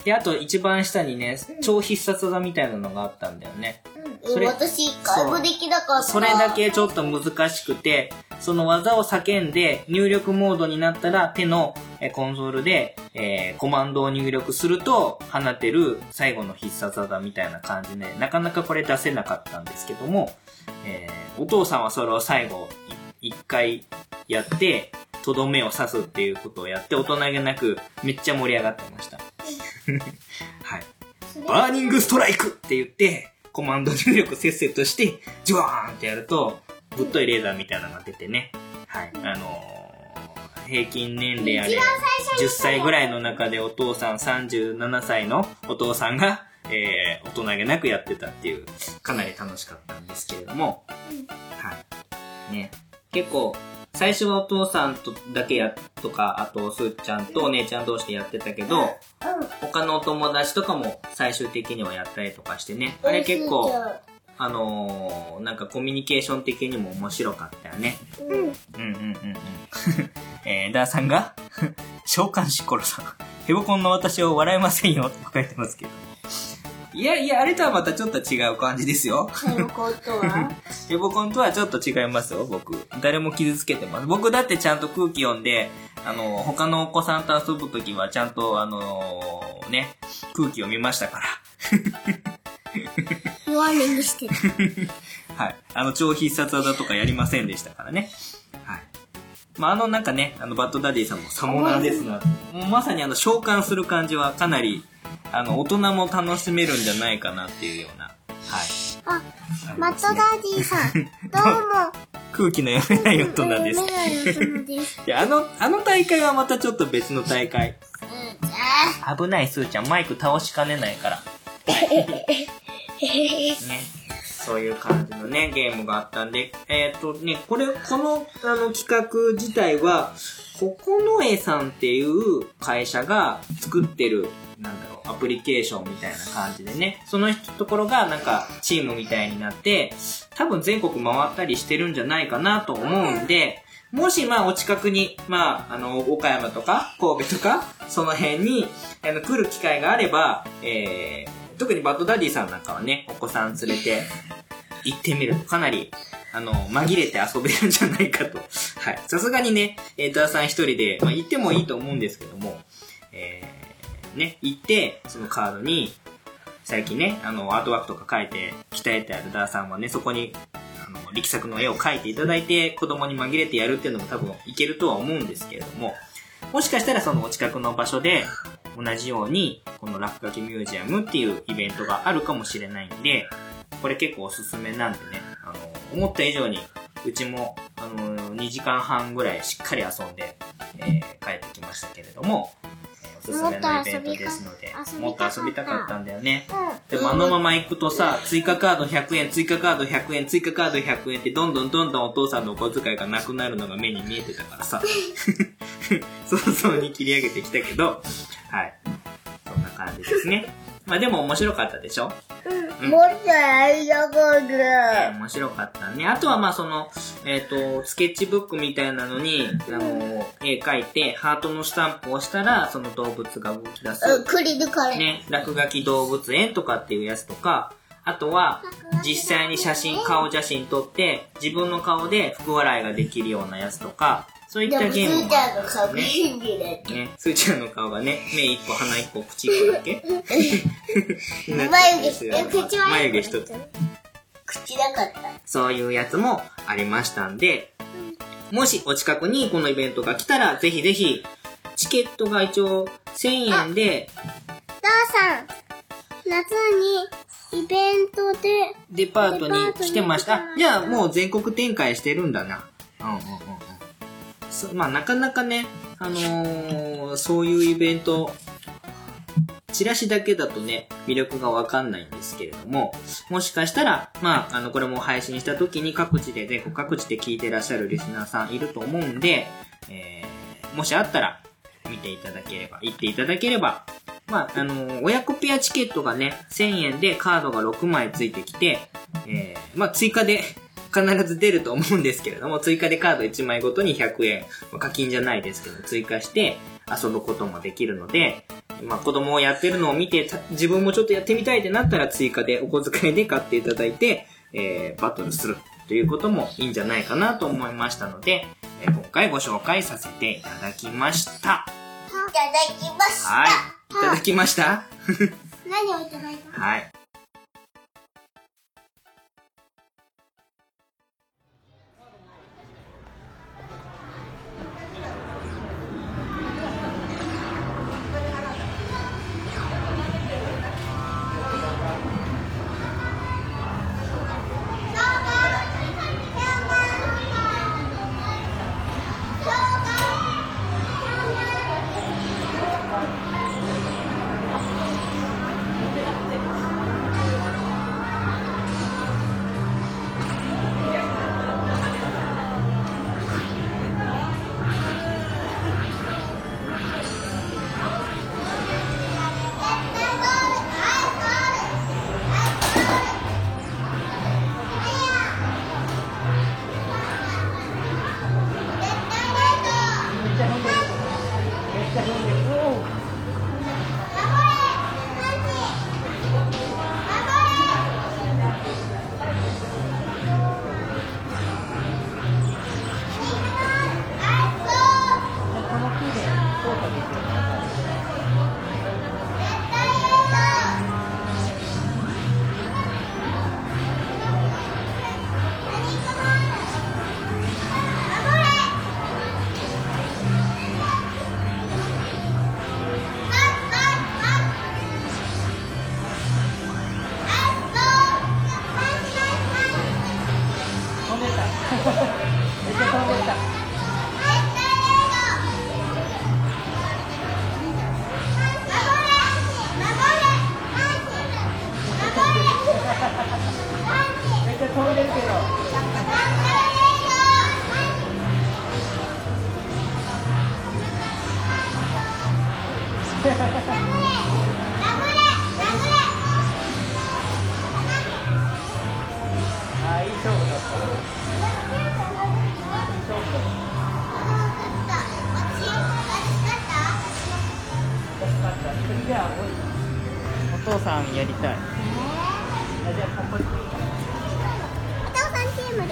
で、あと一番下にね、超必殺技みたいなのがあったんだよね。それ私一回もできなかった。それだけちょっと難しくて、その技を叫んで入力モードになったら手のえーコンソールで、えーコマンドを入力すると放てる最後の必殺技みたいな感じで、なかなかこれ出せなかったんですけども、えーお父さんはそれを最後い一回やって、とどめを刺すっていうことをやって大人げなくめっちゃ盛り上がってました。[laughs] はい。バーニングストライクって言って、コマンド入力せっせとして、ジュワーンってやると、ぶっといレーザーみたいなのが出てね。はい。あのー平均年齢あれ、10歳ぐらいの中でお父さん37歳のお父さんが、えー、大人げなくやってたっていう、かなり楽しかったんですけれども、はい。ね。結構、最初はお父さんとだけや、とか、あと、すーちゃんとお姉ちゃん同士でやってたけど、他のお友達とかも最終的にはやったりとかしてね。あれ結構、あのー、なんかコミュニケーション的にも面白かったよね。うん。うんうんうんうん。[laughs] えー、ダーさんが、[laughs] 召喚師コロさん。[laughs] ヘボコンの私を笑えませんよって書いてますけど。いやいや、あれとはまたちょっと違う感じですよ。ヘボコンとは？[laughs] ヘボコンとはちょっと違いますよ、僕。誰も傷つけてます。僕だってちゃんと空気読んで、あの、他のお子さんと遊ぶときはちゃんと、あのね、空気読みましたから。バーニングしてる。[laughs] はい。あの、超必殺技とかやりませんでしたからね。はい。まあ、あの、なんかね、あの、バッドダディさんもサモナーですが、もうまさにあの、召喚する感じはかなり、あの、大人も楽しめるんじゃないかなっていうような、はい。あ、ありマットますねダディさん、どうも。[laughs] 空気の読めない大人です。[laughs] いや、あの、あの大会はまたちょっと別の大会。危ない、スーちゃん。マイク倒しかねないから。ね。そういう感じのね、ゲームがあったんで、えっ、とね、これ、この、あの、企画自体は、ここのえさんっていう会社が作ってる、なんだろう、アプリケーションみたいな感じでね、その人ところがなんかチームみたいになって、多分全国回ったりしてるんじゃないかなと思うんで、もしまあお近くに、まあ、あの、岡山とか神戸とか、その辺に、あの、来る機会があれば、えー、特にバッドダディさんなんかはね、お子さん連れて行ってみるとかなり、あの、紛れて遊べるんじゃないかと。はい。さすがにね、えー、ダーさん一人で、まあ行ってもいいと思うんですけども、えー、ね、行って、そのカードに、最近ね、あの、アートワークとか書いて、鍛えてあるダーさんはね、そこに、あの、力作の絵を描いていただいて、子供に紛れてやるっていうのも多分いけるとは思うんですけれども、もしかしたらそのお近くの場所で、同じように、この落書きミュージアムっていうイベントがあるかもしれないんで、これ結構おすすめなんでね、あの、思った以上に、うちも、あの、2時間半ぐらいしっかり遊んで、えー帰ってきましたけれども、えーおすすめのイベントですので、ももっと遊びたかったんだよね。うでもあのまま行くとさ、追加カード100円、追加カード100円、追加カード100円ってどんどんどんどんお父さんのお小遣いがなくなるのが目に見えてたからさ、[laughs] 早々に切り上げてきたけど、はい。そんな感じですね。[laughs] まあでも面白かったでしょ？うんもっとやりたかっえーた。面白かったね。あとはまあその、えっ、と、スケッチブックみたいなのに、あの、絵描いて、ハートのスタンプを押したら、その動物が動き出す。うん、クリルカレー。ね、落書き動物園とかっていうやつとか、あとは、実際に写真、顔写真撮って、自分の顔で福笑いができるようなやつとか、そういったゲームもーちゃんの顔が変になってね、すーちゃんの顔がね、目一個、鼻一個、口一個だけ眉毛え口は眉毛一つ。口なかった。そういうやつもありましたんで、もしお近くにこのイベントが来たら、ぜひぜひ、チケットが一応1000円で、ダーさん、夏にイベントで、デパートに来てました。あじゃあもう全国展開してるんだな。うんうんうんまあなかなかね、あのーそういうイベント、チラシだけだとね、魅力がわかんないんですけれども、もしかしたら、まあ、あの、これも配信した時に各地で、全国各地で聞いてらっしゃるリスナーさんいると思うんで、えー、もしあったら、見ていただければ、行っていただければ、まあ、あの、親子ペアチケットがね、1000円でカードが6枚ついてきて、えー、まあ、追加で必ず出ると思うんですけれども、[laughs] 追加でカード1枚ごとに100円、まあ課金じゃないですけど、追加して遊ぶこともできるので、まあ、子供をやってるのを見て、た自分もちょっとやってみたいってなったら追加でお小遣いで買っていただいて、えー、バトルするということもいいんじゃないかなと思いましたので、えー今回ご紹介させていただきました。いただきました。はい。いただきました？[laughs] 何をいただいたはい。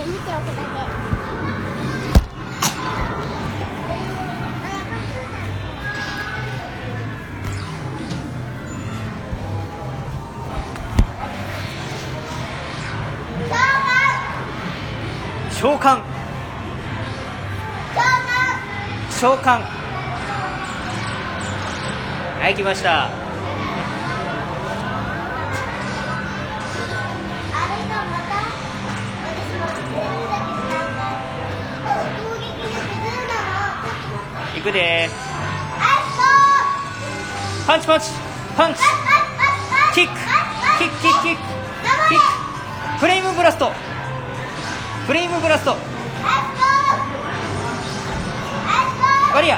見ておくだけ。召喚。召喚。はい来ましたくであパンチパンチ。パンチ。キック。キックキックキック。キックフレームブラスト。フレームブラスト。バリア。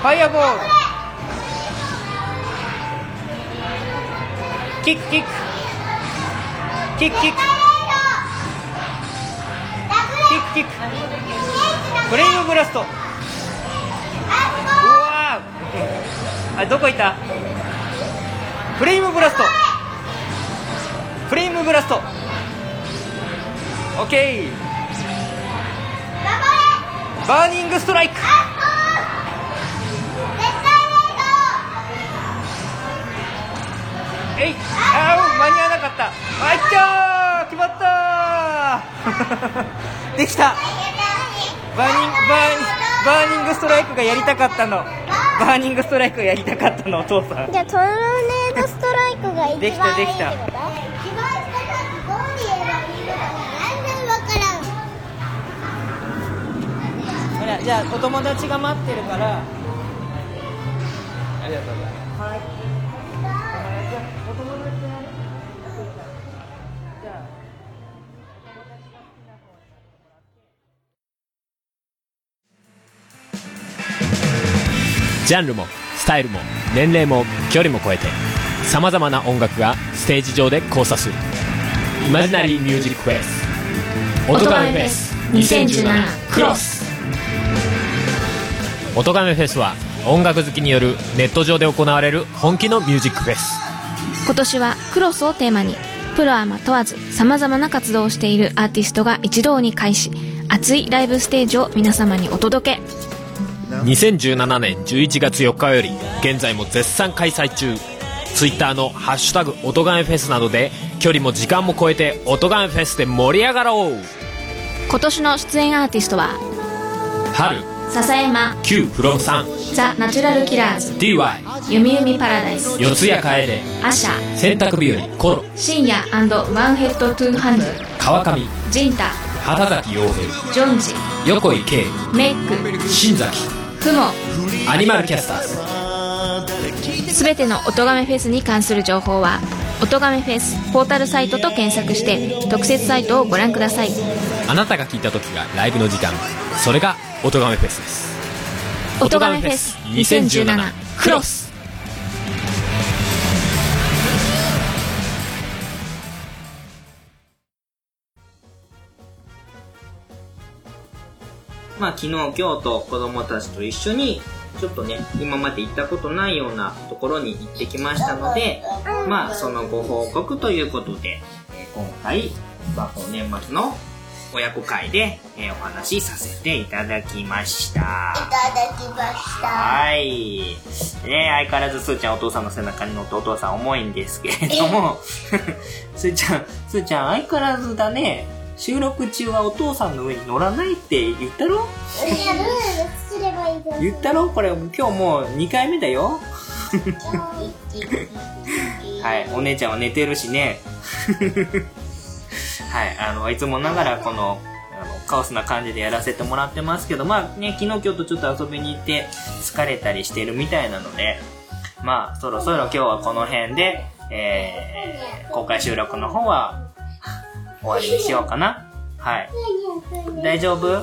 ファイアボール。キックキック。キックキック。キックキックフレームブラスト。うわあどこ行った？フレームブラスト。フレームブラスト。オッケー。バーニングストライク。えい。あー間に合わなかった。あいっちゃー。決まったー。[laughs] できたバーニングバーニンバーニングストライクがやりたかったの。バーニングストライクがやりたかったのお父さん。じゃあトルネードストライクが一番いいできたできた。じゃあお友達が待ってるから。ありがとうございます。はいジャンルもスタイルも年齢も距離も超えてさまざまな音楽がステージ上で交差する。イマジナリーミュージックフェス音亀フェス2017クロス音亀フェスは音楽好きによるネット上で行われる本気のミュージックフェス今年はクロスをテーマにプロアマ問わず様々な活動をしているアーティストが一堂に会し熱いライブステージを皆様にお届け。2017年11月4日より現在も絶賛開催中。Twitter の「ハッシュタグ音亀フェス」などで距離も時間も超えて音亀フェスで盛り上がろう。今年の出演アーティストは春。笹山。Q フロムさん。ザ・ナチュラルキラーズ。DY ゆみゆみパラダイス。四谷楓アシャ。洗濯日和。コロ。深夜ワンヘッドトゥーハンド。川上。ジンタ。畑崎陽平。ジョンジ。横井圭。メック。新崎クモアニマルキャスターズ。すべての音亀フェスに関する情報は音亀フェスポータルサイトと検索して特設サイトをご覧ください。あなたが聞いた時がライブの時間。それが音亀フェスです。音亀フェス2017クロスまあ昨日今日と子供たちと一緒にちょっとね今まで行ったことないようなところに行ってきましたのでまあそのご報告ということで、えー今回、まあ、年末の親子会で、えーお話しさせていただきました。いただきました。はい。ね相変わらずすーちゃんお父さんの背中に乗ってお父さん重いんですけれども、[laughs] すーちゃん、すーちゃん相変わらずだね、収録中はお父さんの上に乗らないって言ったろ？いやルールすればいいじゃん言ったろ？これ今日もう2回目だよ。はい、お姉ちゃんは寝てるしね。はい、あの、いつもながらこの、あの、カオスな感じでやらせてもらってますけど、まあね、昨日今日とちょっと遊びに行って疲れたりしてるみたいなので、まあ、そろそろ今日はこの辺で、えー、公開収録の方は終わりにしようかな。はい。大丈夫？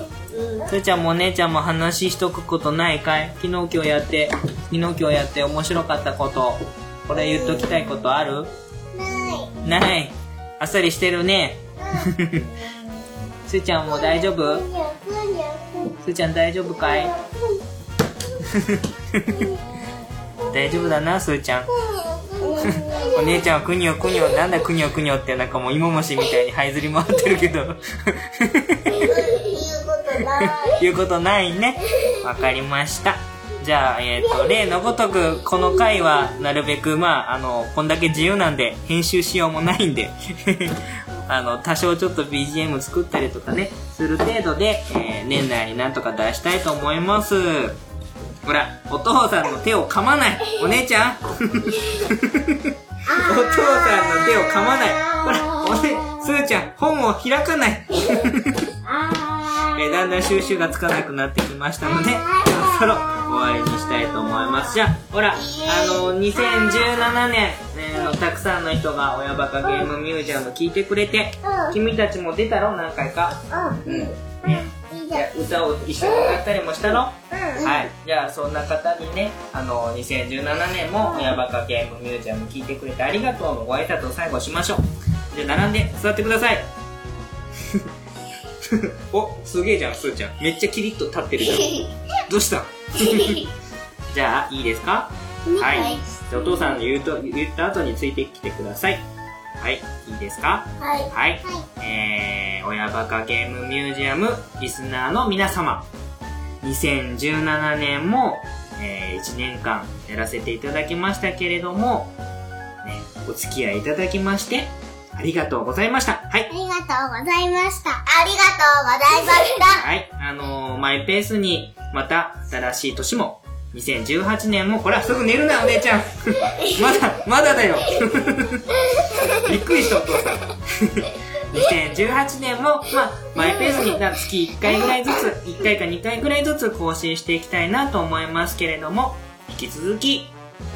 すーちゃんもお姉ちゃんも話しとくことないかい？昨日今日やって、昨日今日やって面白かったこと、これ言っときたいことある？ない。ない。あっさりしてるね。すーちゃんも大丈夫？すーちゃん大丈夫かい？大丈夫だな、すーちゃん。お姉ちゃんはくにょくにょ、なんだくにょくにょってなんかもう芋虫みたいに這いずり回ってるけど。[laughs] 言うことないね。わかりました。じゃあ、えっ、と、例のごとく、この回は、なるべく、まあ、あの、こんだけ自由なんで、編集しようもないんで、[laughs] あの、多少ちょっと BGM 作ったりとかね、する程度で、えー年内になんとか出したいと思います。ほら、お父さんの手を噛まない。お姉ちゃん。お父さんの手を噛まない。ほら、おね、すーちゃん、本を開かない。[laughs] えーだんだん収集がつかなくなってきましたので、そろそろ終わりにしたいと思います。じゃあ、ほら、あの、2017年、えーのたくさんの人が親バカゲームミュージアム聞いてくれて、君たちも出たろ何回か。うん。ね。歌を一緒に歌ったりもしたろはい。じゃあ、そんな方にね、あの、2017年も親バカゲームミュージアム聞いてくれてありがとうのご挨拶を最後しましょう。じゃあ、並んで座ってください。[laughs] お、すげえじゃん、すーちゃん。めっちゃキリッと立ってるじゃん。[laughs] どうした？[laughs] じゃあ、いいですか？はい。じゃあお父さんの言うと、言った後についてきてください。はい。いいですか？はい。はい。えー、親バカゲームミュージアムリスナーの皆様。2017年も、えー、1年間やらせていただきましたけれども、ね、お付き合いいただきまして、ありがとうございました。はいあ。りがとうございました。ありがとうございました。はい。あのー、マイペースに、また、新しい年も、2018年も、これはすぐ寝るな、お姉ちゃん。[laughs] まだ、まだだよ。[laughs] [laughs] びっくりした、お父さん。2018年も、まあ、マイペースに、な月1回ぐらいずつ、1回か2回ぐらいずつ更新していきたいなと思いますけれども、引き続き、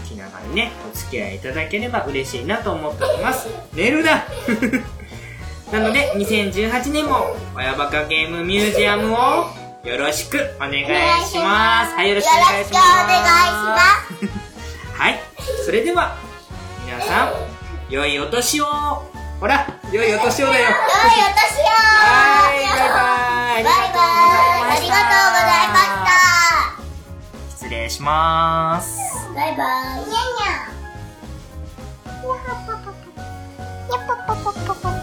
気長にね、お付き合いいただければ嬉しいなと思っております。寝るな [laughs] なので、2018年も、親バカゲームミュージアムを、よろしくお願いします。はい、よろしくお願いします。よろしくお願いします。[laughs] はい。それでは、皆さん、良いお年を。ほら、良いお年をだよ。良いお年を。はい、バイバイ。バイバイ。ありがとうございま失礼します。したバイ。バイにゃにゃにゃぱぱぱぱにゃぱぱぱぱぱ